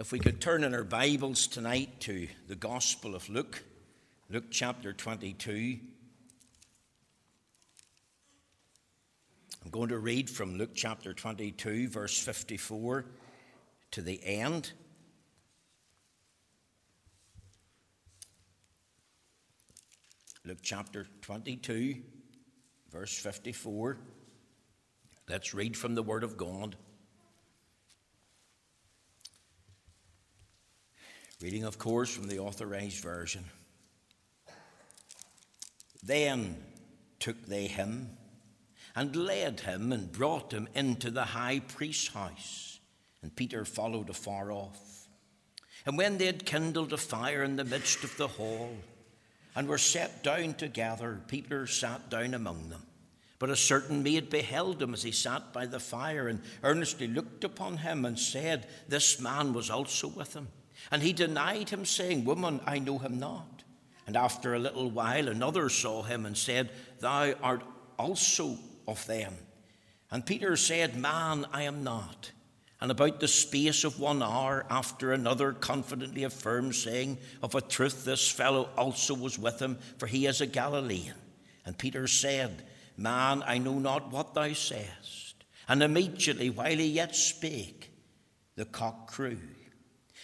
If we could turn in our Bibles tonight to the Gospel of Luke, Luke chapter 22. I'm going to read from Luke chapter 22, verse 54 to the end. Luke chapter 22, verse 54. Let's read from the Word of God. Reading, of course, from the authorized version. Then took they him and led him and brought him into the high priest's house. And Peter followed afar off. And when they had kindled a fire in the midst of the hall and were set down together, Peter sat down among them. But a certain maid beheld him as he sat by the fire and earnestly looked upon him and said, This man was also with him. And he denied him, saying, Woman, I know him not. And after a little while, another saw him and said, Thou art also of them. And Peter said, Man, I am not. And about the space of one hour after another confidently affirmed, saying, Of a truth, this fellow also was with him, for he is a Galilean. And Peter said, Man, I know not what thou sayest. And immediately, while he yet spake, the cock crew.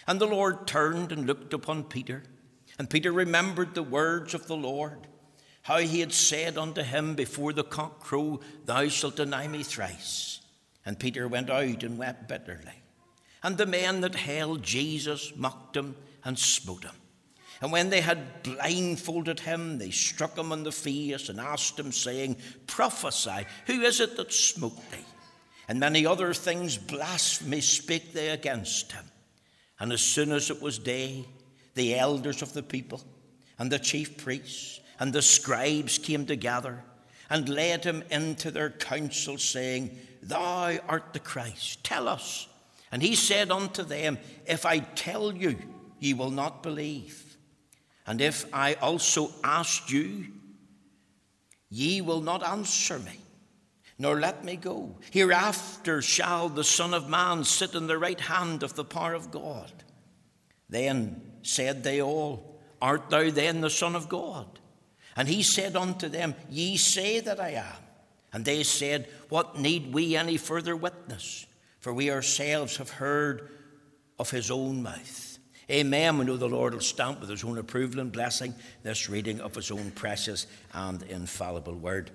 And the Lord turned and looked upon Peter. And Peter remembered the words of the Lord, how he had said unto him before the cock crow, Thou shalt deny me thrice. And Peter went out and wept bitterly. And the men that held Jesus mocked him and smote him. And when they had blindfolded him, they struck him on the face and asked him, saying, Prophesy, who is it that smote thee? And many other things blasphemy spake they against him. And as soon as it was day, the elders of the people and the chief priests and the scribes came together and led him into their council, saying, Thou art the Christ, tell us. And he said unto them, If I tell you, ye will not believe. And if I also ask you, ye will not answer me nor let me go. Hereafter shall the Son of Man sit in the right hand of the power of God. Then said they all, Art thou then the Son of God? And he said unto them, Ye say that I am. And they said, What need we any further witness? For we ourselves have heard of his own mouth. Amen. We know the Lord will stamp with his own approval and blessing this reading of his own precious and infallible word.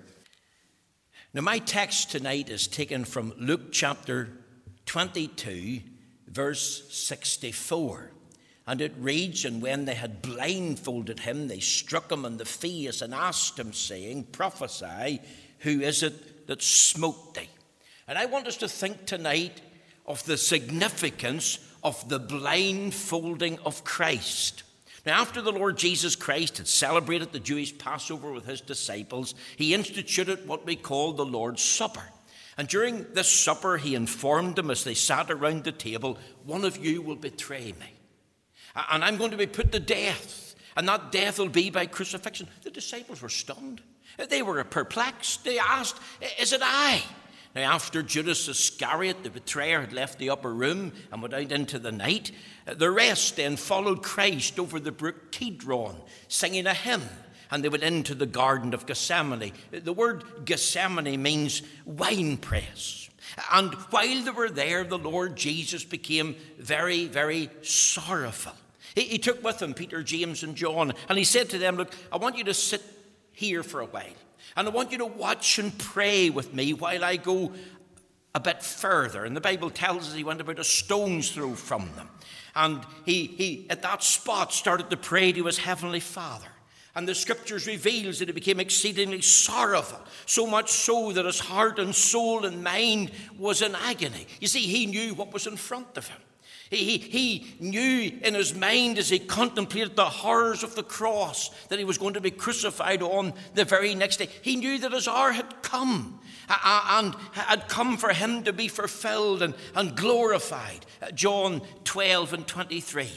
Now, my text tonight is taken from Luke chapter 22, verse 64. And it reads, And when they had blindfolded him, they struck him on the face and asked him, saying, Prophesy, who is it that smote thee? And I want us to think tonight of the significance of the blindfolding of Christ. Now, after the Lord Jesus Christ had celebrated the Jewish Passover with his disciples, he instituted what we call the Lord's Supper. And during this supper, he informed them as they sat around the table, One of you will betray me. And I'm going to be put to death. And that death will be by crucifixion. The disciples were stunned. They were perplexed. They asked, Is it I? Now, after Judas Iscariot, the betrayer, had left the upper room and went out into the night, the rest then followed Christ over the brook Kidron, singing a hymn, and they went into the Garden of Gethsemane. The word Gethsemane means wine press. And while they were there, the Lord Jesus became very, very sorrowful. He, he took with him Peter, James, and John, and he said to them, Look, I want you to sit here for a while. And I want you to watch and pray with me while I go a bit further. And the Bible tells us he went about a stone's throw from them. And he, he at that spot, started to pray to his heavenly Father. And the scriptures reveals that he became exceedingly sorrowful, so much so that his heart and soul and mind was in agony. You see, he knew what was in front of him. He, he knew in his mind as he contemplated the horrors of the cross that he was going to be crucified on the very next day. He knew that his hour had come and had come for him to be fulfilled and, and glorified. Uh, John 12 and 23.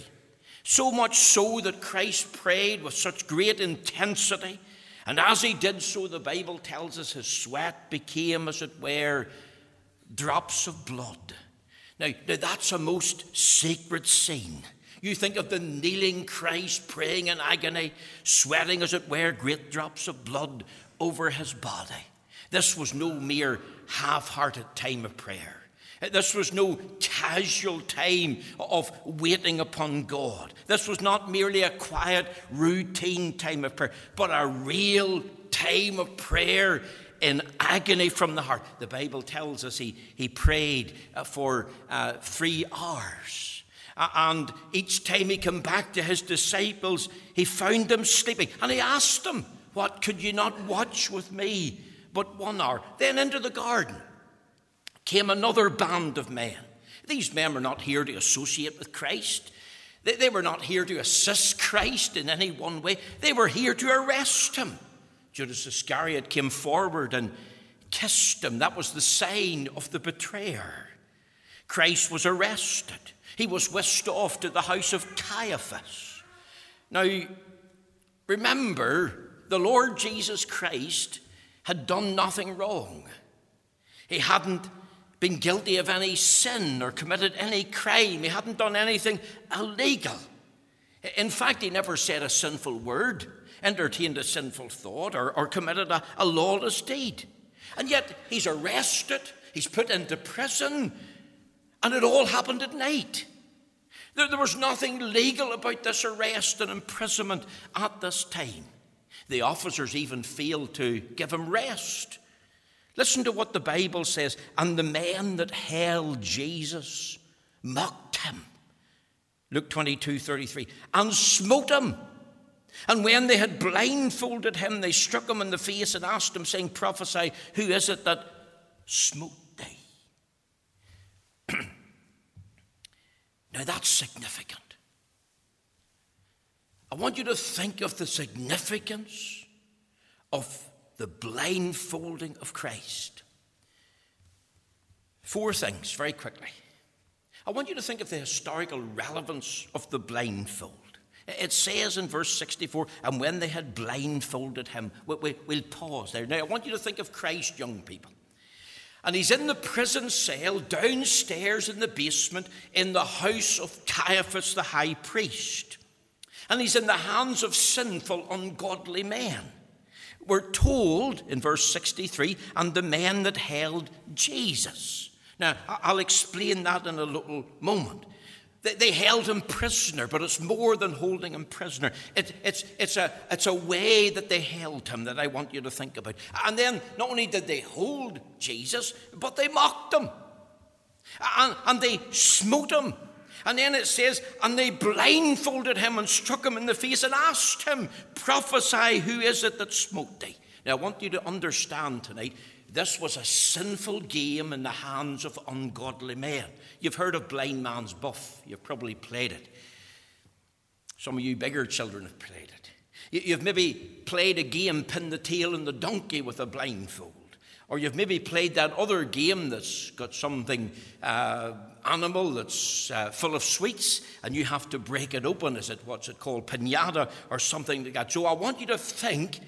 So much so that Christ prayed with such great intensity. And as he did so, the Bible tells us his sweat became, as it were, drops of blood. Now, now that's a most sacred scene. You think of the kneeling Christ praying in agony, sweating, as it were, great drops of blood over his body. This was no mere half hearted time of prayer. This was no casual time of waiting upon God. This was not merely a quiet, routine time of prayer, but a real time of prayer in agony from the heart. The Bible tells us he, he prayed uh, for uh, three hours. And each time he came back to his disciples, he found them sleeping. And he asked them, What could you not watch with me but one hour? Then into the garden came another band of men. These men were not here to associate with Christ. They, they were not here to assist Christ in any one way. They were here to arrest him. Judas Iscariot came forward and kissed him. That was the sign of the betrayer. Christ was arrested. He was whisked off to the house of Caiaphas. Now, remember, the Lord Jesus Christ had done nothing wrong. He hadn't been guilty of any sin or committed any crime. He hadn't done anything illegal. In fact, he never said a sinful word, entertained a sinful thought, or, or committed a, a lawless deed. And yet, he's arrested, he's put into prison, and it all happened at night. There, there was nothing legal about this arrest and imprisonment at this time. The officers even failed to give him rest. Listen to what the Bible says. And the men that held Jesus mocked him. Luke 22 33. And smote him. And when they had blindfolded him, they struck him in the face and asked him, saying, Prophesy, who is it that smote thee? now that's significant. I want you to think of the significance of the blindfolding of Christ. Four things very quickly. I want you to think of the historical relevance of the blindfold. It says in verse 64, and when they had blindfolded him, we, will pause there. Now, I want you to think of Christ, young people. And he's in the prison cell downstairs in the basement in the house of Caiaphas the high priest. And he's in the hands of sinful, ungodly men we're told in verse 63 and the men that held Jesus. Now, I'll explain that in a little moment. They held him prisoner, but it's more than holding him prisoner. It, it's, it's, a, it's a way that they held him that I want you to think about. And then not only did they hold Jesus, but they mocked him. And, and they smote him and then it says, and they blindfolded him and struck him in the face and asked him, Prophesy, who is it that smote thee? Now, I want you to understand tonight, this was a sinful game in the hands of ungodly men. You've heard of Blind Man's Buff, you've probably played it. Some of you bigger children have played it. You've maybe played a game, pin the tail on the donkey with a blindfold. Or you've maybe played that other game that's got something uh, animal that's uh, full of sweets and you have to break it open. Is it what's it called? Pinata or something like that. So I want you to think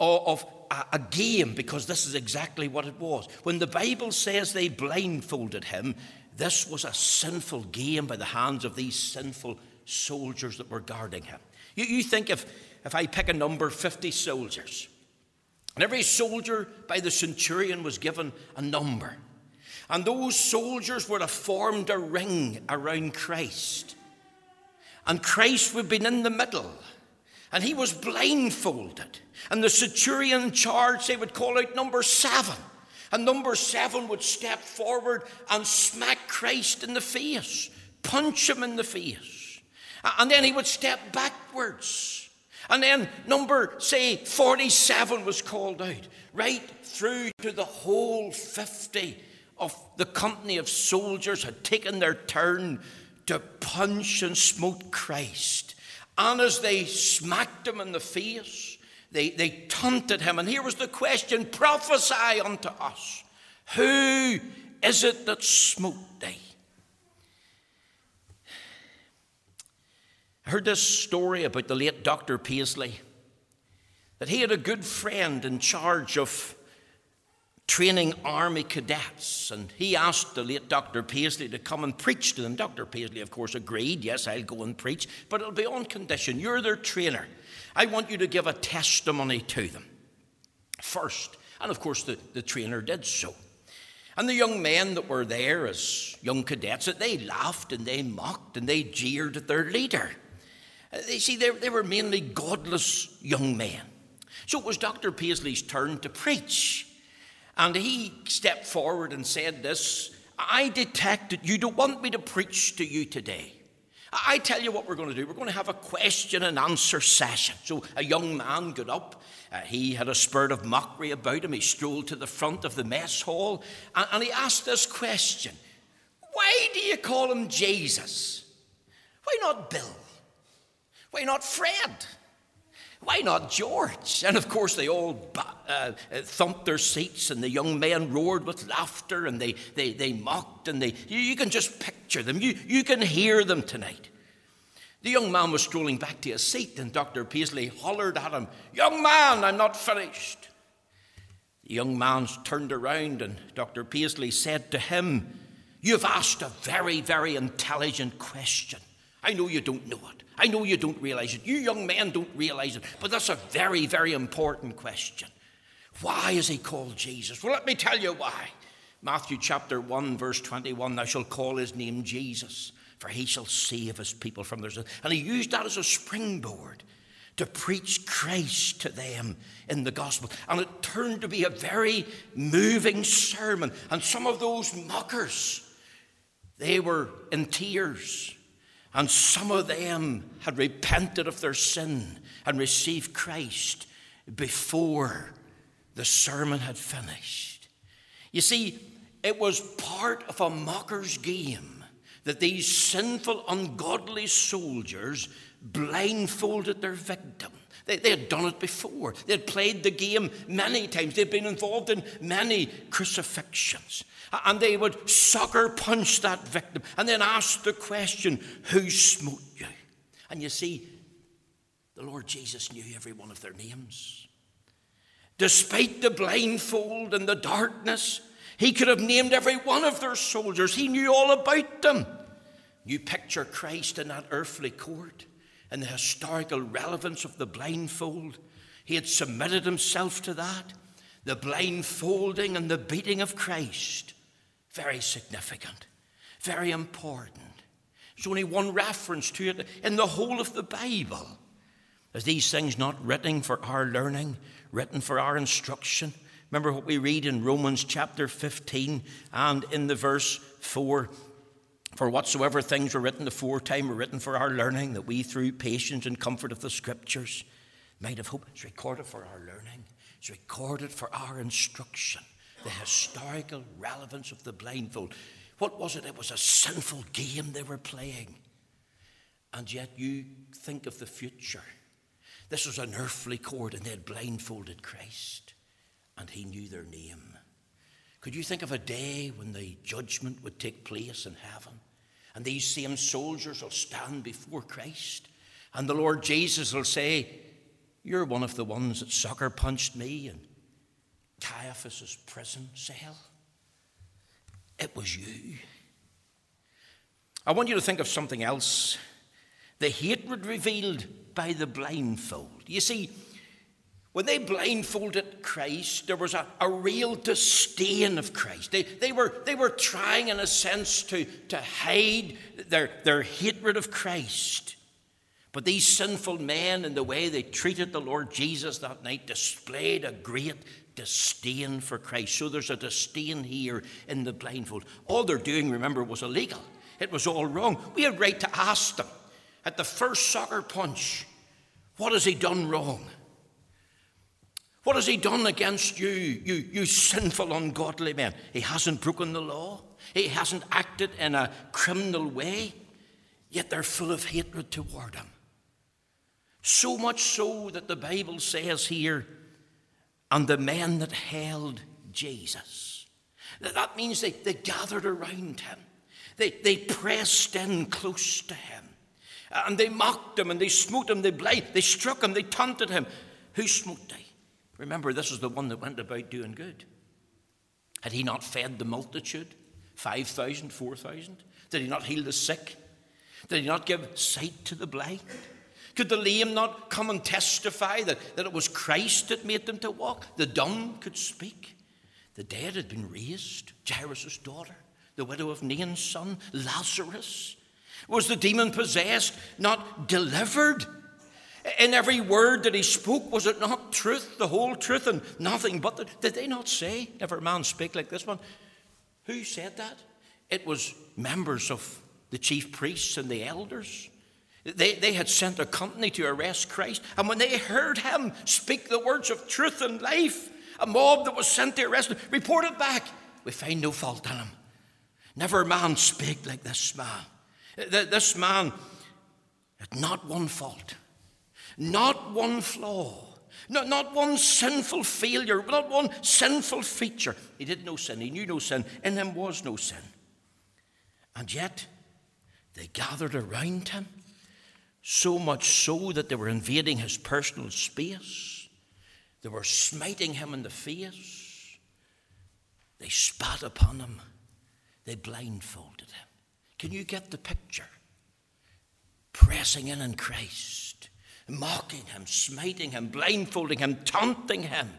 of, of a, a game because this is exactly what it was. When the Bible says they blindfolded him, this was a sinful game by the hands of these sinful soldiers that were guarding him. You, you think if, if I pick a number, 50 soldiers, and every soldier by the centurion was given a number. And those soldiers would have formed a ring around Christ. And Christ would have been in the middle. And he was blindfolded. And the centurion charge, they would call out number seven. And number seven would step forward and smack Christ in the face, punch him in the face. And then he would step backwards. And then number, say, 47 was called out, right through to the whole 50 of the company of soldiers had taken their turn to punch and smote Christ. And as they smacked him in the face, they, they taunted him. And here was the question prophesy unto us. Who is it that smote thee? I heard this story about the late Dr. Paisley that he had a good friend in charge of training army cadets, and he asked the late Dr. Paisley to come and preach to them. Dr. Paisley, of course, agreed, yes, I'll go and preach, but it'll be on condition. You're their trainer. I want you to give a testimony to them first. And of course, the, the trainer did so. And the young men that were there as young cadets, they laughed and they mocked and they jeered at their leader. Uh, they see, they, they were mainly godless young men. So it was Dr. Paisley's turn to preach. And he stepped forward and said this I detect that you don't want me to preach to you today. I tell you what we're going to do. We're going to have a question and answer session. So a young man got up. Uh, he had a spirit of mockery about him. He strolled to the front of the mess hall and, and he asked this question Why do you call him Jesus? Why not Bill? Why not Fred? Why not George? And of course, they all uh, thumped their seats, and the young men roared with laughter, and they, they, they mocked, and they, you, you can just picture them. You, you can hear them tonight. The young man was strolling back to his seat, and Dr. Paisley hollered at him, Young man, I'm not finished. The young man turned around, and Dr. Paisley said to him, You've asked a very, very intelligent question. I know you don't know it. I know you don't realize it. You young men don't realize it. But that's a very, very important question. Why is he called Jesus? Well, let me tell you why. Matthew chapter 1, verse 21 Thou shalt call his name Jesus, for he shall save his people from their sins. And he used that as a springboard to preach Christ to them in the gospel. And it turned to be a very moving sermon. And some of those mockers, they were in tears. And some of them had repented of their sin and received Christ before the sermon had finished. You see, it was part of a mocker's game that these sinful, ungodly soldiers blindfolded their victim. They, they, had done it before. They had played the game many times. They'd been involved in many crucifixions. And they would sucker punch that victim and then ask the question, Who smote you? And you see, the Lord Jesus knew every one of their names. Despite the blindfold and the darkness, he could have named every one of their soldiers. He knew all about them. You picture Christ in that earthly court and the historical relevance of the blindfold. He had submitted himself to that. The blindfolding and the beating of Christ. Very significant, very important. There's only one reference to it in the whole of the Bible. Are these things not written for our learning, written for our instruction? Remember what we read in Romans chapter 15 and in the verse 4 For whatsoever things were written aforetime were written for our learning, that we through patience and comfort of the Scriptures might have hope. It's recorded for our learning, it's recorded for our instruction. The historical relevance of the blindfold. What was it? It was a sinful game they were playing. And yet you think of the future. This was an earthly court, and they had blindfolded Christ, and he knew their name. Could you think of a day when the judgment would take place in heaven? And these same soldiers will stand before Christ, and the Lord Jesus will say, You're one of the ones that sucker punched me and Caiaphas's prison cell. It was you. I want you to think of something else the hatred revealed by the blindfold. You see, when they blindfolded Christ, there was a, a real disdain of Christ. They, they, were, they were trying, in a sense, to, to hide their, their hatred of Christ. But these sinful men, in the way they treated the Lord Jesus that night, displayed a great disdain for Christ. So there's a disdain here in the blindfold. All they're doing, remember, was illegal. It was all wrong. We had right to ask them at the first sucker punch, what has he done wrong? What has he done against you, you, you sinful, ungodly men? He hasn't broken the law. He hasn't acted in a criminal way, yet they're full of hatred toward him. So much so that the Bible says here, and the men that held Jesus. That means they, they gathered around him, they, they pressed in close to him, and they mocked him, and they smote him, they blind, they struck him, they taunted him. Who smote they? Remember, this is the one that went about doing good. Had he not fed the multitude? 5,000, 4,000? Did he not heal the sick? Did he not give sight to the blind? Could the lame not come and testify that, that it was Christ that made them to walk? The dumb could speak. The dead had been raised. Jairus' daughter, the widow of Nain's son, Lazarus. Was the demon possessed not delivered? In every word that he spoke, was it not truth, the whole truth, and nothing but the. Did they not say, Never man spake like this one? Who said that? It was members of the chief priests and the elders. They, they had sent a company to arrest Christ, and when they heard him speak the words of truth and life, a mob that was sent to arrest him reported back, We find no fault in him. Never man spake like this man. This man had not one fault, not one flaw. Not, not one sinful failure, not one sinful feature. He did no sin. He knew no sin. In him was no sin. And yet, they gathered around him, so much so that they were invading his personal space. They were smiting him in the face. They spat upon him. They blindfolded him. Can you get the picture? Pressing in on Christ, mocking him, smiting him, blindfolding him, taunting him,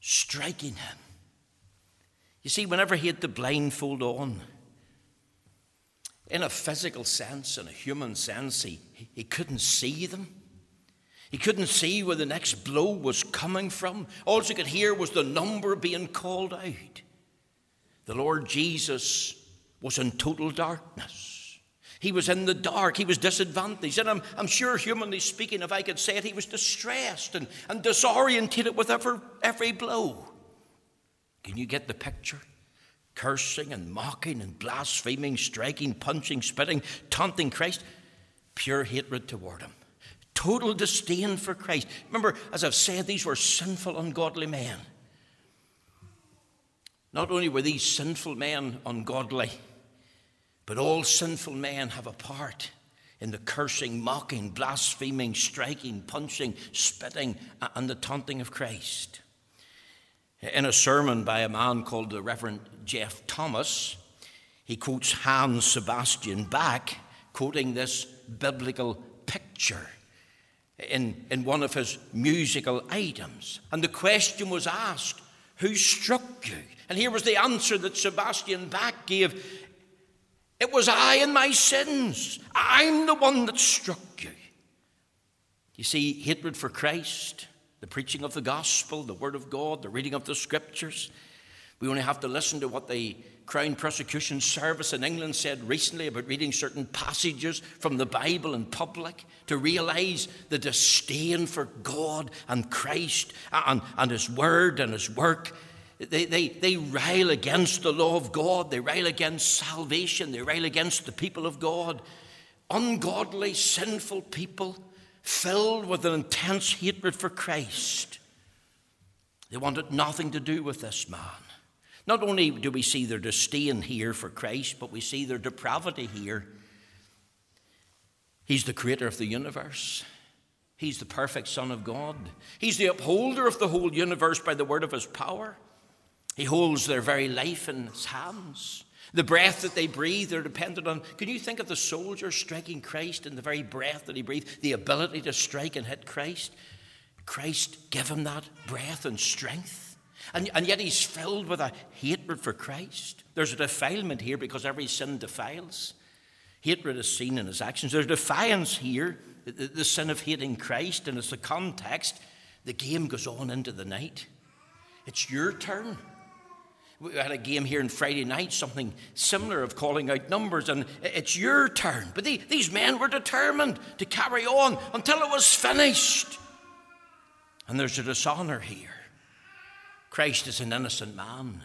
striking him. You see, whenever he had the blindfold on, in a physical sense, in a human sense, he, he couldn't see them. He couldn't see where the next blow was coming from. All he could hear was the number being called out. The Lord Jesus was in total darkness. He was in the dark. He was disadvantaged. And I'm, I'm sure, humanly speaking, if I could say it, he was distressed and, and disorientated with every, every blow. Can you get the picture? Cursing and mocking and blaspheming, striking, punching, spitting, taunting Christ, pure hatred toward him. Total disdain for Christ. Remember, as I've said, these were sinful, ungodly men. Not only were these sinful men ungodly, but all sinful men have a part in the cursing, mocking, blaspheming, striking, punching, spitting, and the taunting of Christ. In a sermon by a man called the Reverend Geoff Thomas, he quotes Hans Sebastian Bach, quoting this biblical picture in, in one of his musical items. And the question was asked, Who struck you? And here was the answer that Sebastian Bach gave It was I and my sins. I'm the one that struck you. You see, hatred for Christ the preaching of the gospel, the word of God, the reading of the scriptures. We only have to listen to what the Crown Prosecution Service in England said recently about reading certain passages from the Bible in public to realize the disdain for God and Christ and, and His Word and His work. They, they, they rail against the law of God, they rail against salvation, they rail against the people of God. Ungodly, sinful people filled with an intense hatred for Christ. They wanted nothing to do with this man. Not only do we see their disdain here for Christ, but we see their depravity here. He's the creator of the universe. He's the perfect Son of God. He's the upholder of the whole universe by the word of his power. He holds their very life in his hands. The breath that they breathe, they're dependent on. Can you think of the soldier striking Christ and the very breath that he breathed, the ability to strike and hit Christ? Christ give him that breath and strength. And, and yet he's filled with a hatred for Christ. There's a defilement here because every sin defiles. Hatred is seen in his actions. There's defiance here, the, the sin of hating Christ, and it's the context. The game goes on into the night. It's your turn. We had a game here on Friday night, something similar of calling out numbers, and it's your turn. But these men were determined to carry on until it was finished. And there's a dishonor here. Christ is an innocent man,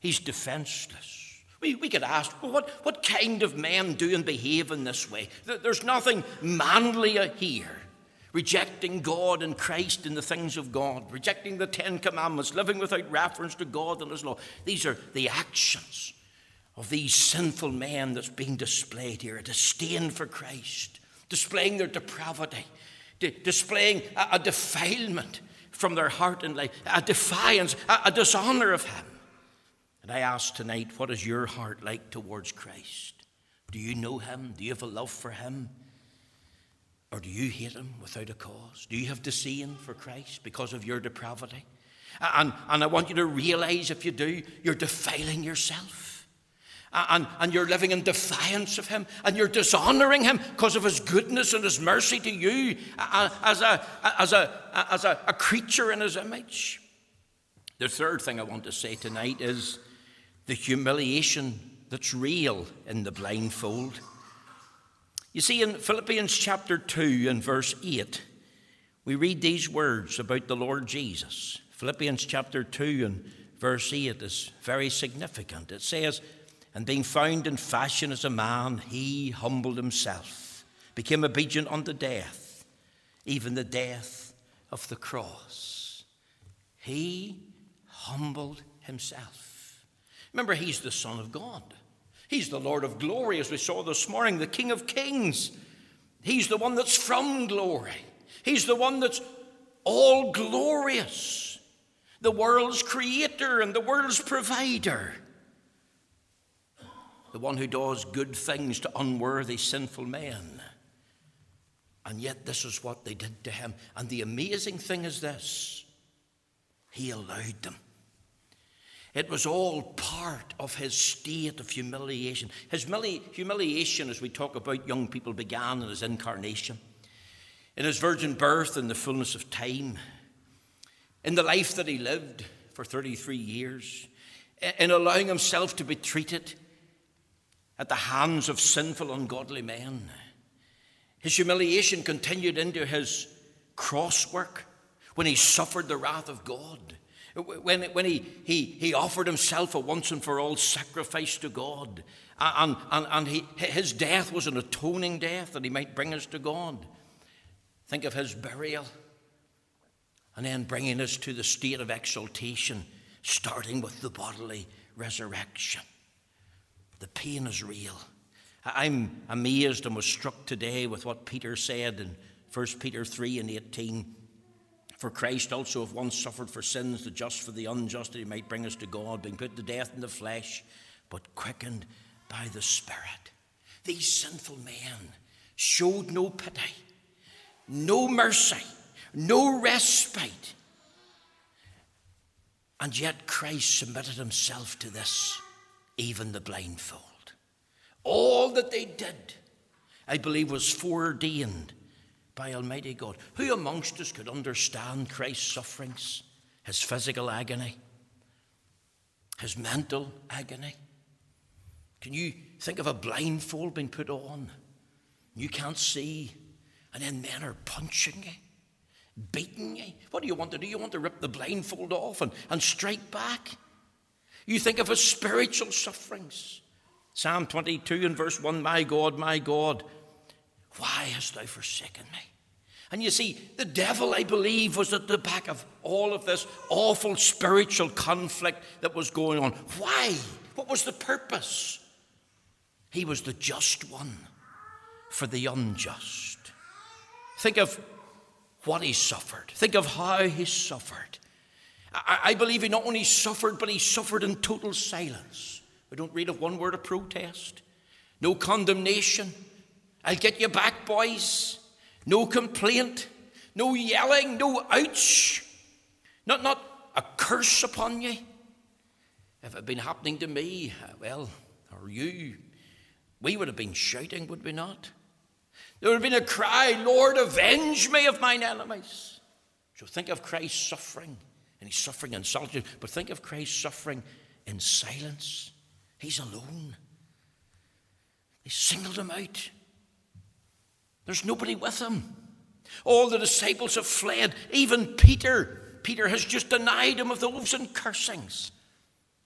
he's defenseless. We, we could ask, well, what, what kind of men do and behave in this way? There's nothing manly here rejecting God and Christ and the things of God, rejecting the Ten Commandments, living without reference to God and His law. These are the actions of these sinful men that's being displayed here a disdain for Christ, displaying their depravity, displaying a, a defilement from their heart and life, a defiance, a, a dishonor of Him. And I ask tonight, what is your heart like towards Christ? Do you know Him? Do you have a love for Him? Or do you hate Him without a cause? Do you have disdain for Christ because of your depravity? And, and I want you to realize if you do, you're defiling yourself and, and you're living in defiance of Him, and you're dishonoring Him because of His goodness and His mercy to you as a, as a, as a, a creature in His image. The third thing I want to say tonight is the humiliation that's real in the blindfold. You see, in Philippians chapter 2 and verse 8, we read these words about the Lord Jesus. Philippians chapter 2 and verse 8 is very significant. It says, and being found in fashion as a man, he humbled himself, became obedient unto death, even the death of the cross. He humbled himself. Remember, he's the Son of God. He's the Lord of glory, as we saw this morning, the King of kings. He's the one that's from glory. He's the one that's all glorious, the world's creator and the world's provider the one who does good things to unworthy, sinful men. And yet, this is what they did to him. And the amazing thing is this he allowed them. It was all part of his state of humiliation. His humiliation, as we talk about young people, began in his incarnation, in his virgin birth in the fullness of time, in the life that he lived for 33 years, in allowing himself to be treated at the hands of sinful, ungodly men. His humiliation continued into his cross work when he suffered the wrath of God. When, when he, he, he offered himself a once and for all sacrifice to God. And, and, and he, his death was an atoning death that he might bring us to God. Think of his burial. And then bringing us to the state of exaltation, starting with the bodily resurrection. The pain is real. I'm amazed and was struck today with what Peter said in 1 Peter 3 and 18. For Christ also, if once suffered for sins, the just for the unjust, that he might bring us to God, being put to death in the flesh, but quickened by the Spirit. These sinful men showed no pity, no mercy, no respite. And yet Christ submitted himself to this even the blindfold. All that they did, I believe, was foreordained by Almighty God. Who amongst us could understand Christ's sufferings, his physical agony, his mental agony? Can you think of a blindfold being put on? You can't see, and then men are punching you, beating you. What do you want to do? You want to rip the blindfold off and, and strike back? You think of his spiritual sufferings. Psalm 22 and verse 1 My God, my God, why hast thou forsaken me? And you see, the devil, I believe, was at the back of all of this awful spiritual conflict that was going on. Why? What was the purpose? He was the just one for the unjust. Think of what he suffered, think of how he suffered. I, I believe he not only suffered, but he suffered in total silence. We don't read of one word of protest, no condemnation. I'll get you back, boys. No complaint, no yelling, no ouch, not, not a curse upon you. If it had been happening to me, well, or you, we would have been shouting, would we not? There would have been a cry, Lord, avenge me of mine enemies. So think of Christ's suffering and he's suffering in solitude. But think of Christ suffering in silence. He's alone. He singled him out. There's nobody with him. All the disciples have fled. Even Peter. Peter has just denied him of the loaves and cursings.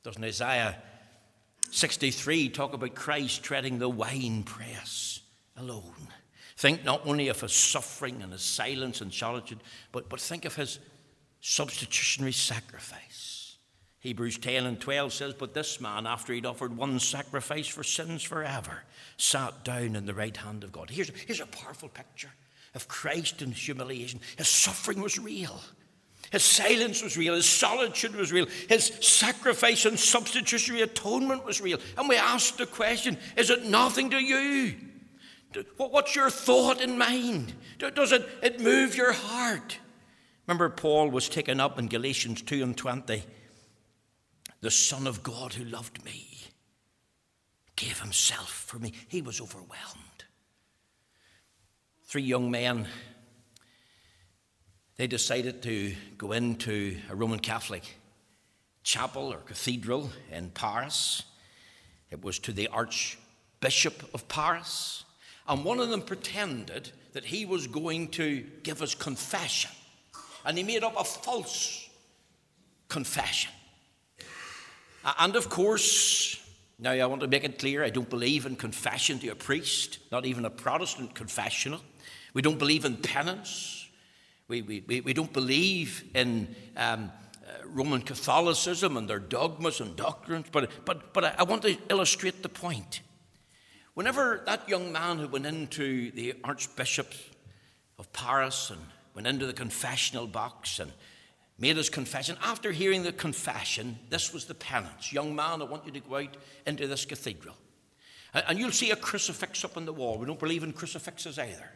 Doesn't Isaiah 63 talk about Christ treading the wine press alone? Think not only of his suffering and his silence and solitude, but, but think of his substitutionary sacrifice. Hebrews 10 and 12 says, But this man, after he'd offered one sacrifice for sins forever, sat down in the right hand of God. Here's, here's a powerful picture of Christ in humiliation. His suffering was real. His silence was real. His solitude was real. His sacrifice and substitutionary atonement was real. And we asked the question is it nothing to you? What's your thought in mind? Does it, it move your heart? Remember, Paul was taken up in Galatians 2 and 20. The Son of God who loved me gave himself for me. He was overwhelmed. Three young men they decided to go into a Roman Catholic chapel or cathedral in Paris. It was to the Archbishop of Paris. And one of them pretended that he was going to give us confession. And he made up a false confession. And of course, now I want to make it clear I don't believe in confession to a priest, not even a Protestant confessional. We don't believe in penance. We, we, we don't believe in um, uh, Roman Catholicism and their dogmas and doctrines, but, but, but I want to illustrate the point. Whenever that young man who went into the Archbishop of Paris and went into the confessional box and made his confession, after hearing the confession, this was the penance Young man, I want you to go out into this cathedral. And you'll see a crucifix up on the wall. We don't believe in crucifixes either.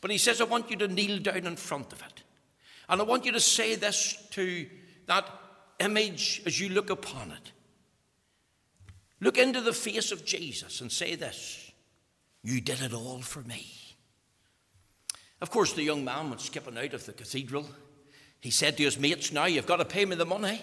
But he says, I want you to kneel down in front of it. And I want you to say this to that image as you look upon it. Look into the face of Jesus and say this You did it all for me. Of course, the young man went skipping out of the cathedral. He said to his mates, Now you've got to pay me the money.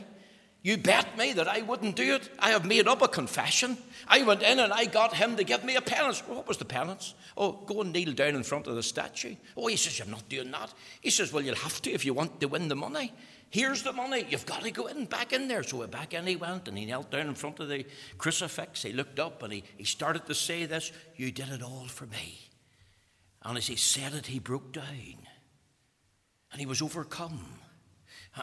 You bet me that I wouldn't do it. I have made up a confession. I went in and I got him to give me a penance. What was the penance? Oh, go and kneel down in front of the statue. Oh, he says, You're not doing that. He says, Well, you'll have to if you want to win the money. Here's the money. You've got to go in, back in there. So back in he went and he knelt down in front of the crucifix. He looked up and he, he started to say this You did it all for me. And as he said it, he broke down and he was overcome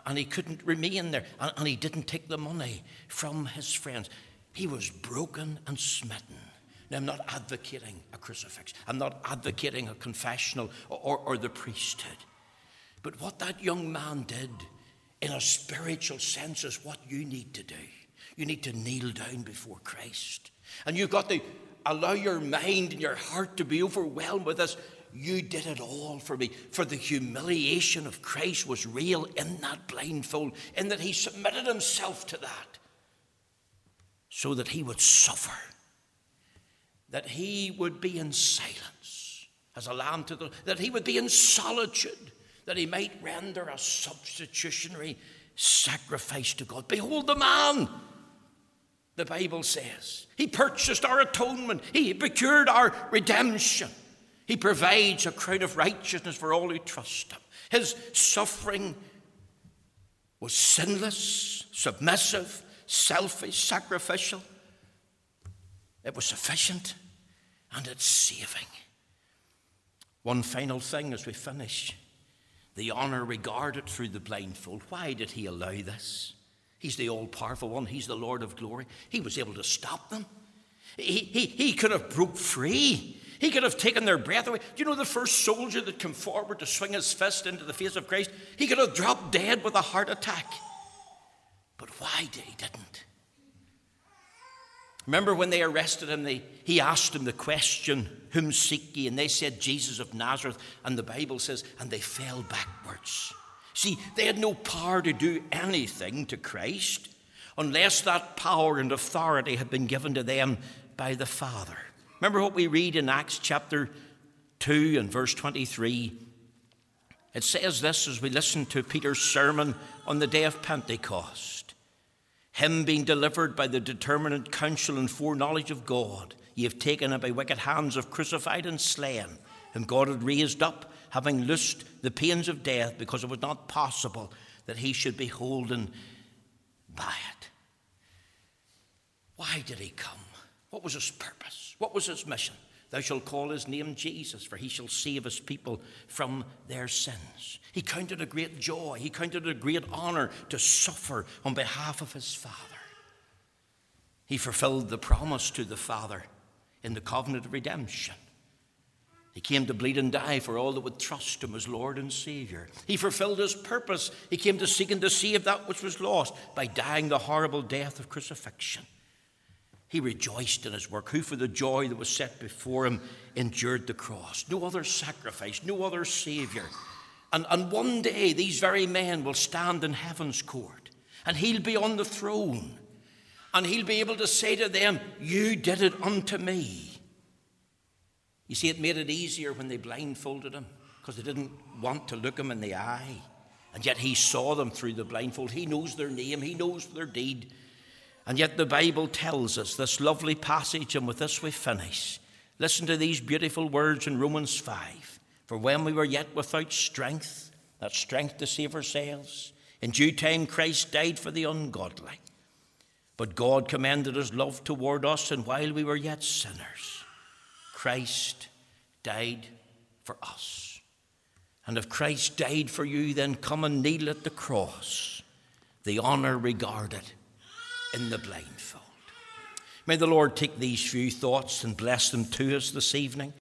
and he couldn't remain there, and he didn't take the money from his friends. He was broken and smitten. Now, I'm not advocating a crucifix, I'm not advocating a confessional or, or, or the priesthood. But what that young man did, in a spiritual sense, is what you need to do. You need to kneel down before Christ. And you've got to allow your mind and your heart to be overwhelmed with this you did it all for me. For the humiliation of Christ was real in that blindfold, in that he submitted himself to that so that he would suffer, that he would be in silence as a lamb to the, that he would be in solitude, that he might render a substitutionary sacrifice to God. Behold the man the Bible says. He purchased our atonement, He procured our redemption. He provides a crown of righteousness for all who trust Him. His suffering was sinless, submissive, selfish, sacrificial. It was sufficient and it's saving. One final thing as we finish the honor regarded through the blindfold. Why did he allow this? He's the all powerful one, he's the Lord of glory. He was able to stop them. He, he, he could have broke free he could have taken their breath away. Do you know the first soldier that came forward to swing his fist into the face of Christ? He could have dropped dead with a heart attack. But why did he didn't? Remember when they arrested him, they, he asked them the question, Whom seek ye? And they said, Jesus of Nazareth. And the Bible says, And they fell backwards. See, they had no power to do anything to Christ unless that power and authority had been given to them by the Father. Remember what we read in Acts chapter 2 and verse 23? It says this as we listen to Peter's sermon on the day of Pentecost. Him being delivered by the determinate counsel and foreknowledge of God, ye have taken him by wicked hands, have crucified and slain, whom God had raised up, having loosed the pains of death, because it was not possible that he should be holden by it. Why did he come? What was his purpose? What was his mission? Thou shalt call his name Jesus, for he shall save his people from their sins. He counted a great joy, he counted a great honor to suffer on behalf of his Father. He fulfilled the promise to the Father in the covenant of redemption. He came to bleed and die for all that would trust him as Lord and Saviour. He fulfilled his purpose. He came to seek and to save that which was lost by dying the horrible death of crucifixion. He rejoiced in his work, who for the joy that was set before him endured the cross. No other sacrifice, no other Saviour. And, and one day these very men will stand in heaven's court, and he'll be on the throne, and he'll be able to say to them, You did it unto me. You see, it made it easier when they blindfolded him because they didn't want to look him in the eye. And yet he saw them through the blindfold. He knows their name, he knows their deed. And yet the Bible tells us this lovely passage, and with this we finish. Listen to these beautiful words in Romans 5. For when we were yet without strength, that strength to save ourselves, in due time Christ died for the ungodly. But God commended his love toward us, and while we were yet sinners, Christ died for us. And if Christ died for you, then come and kneel at the cross, the honour regarded in the blindfold. May the Lord take these few thoughts and bless them to us this evening.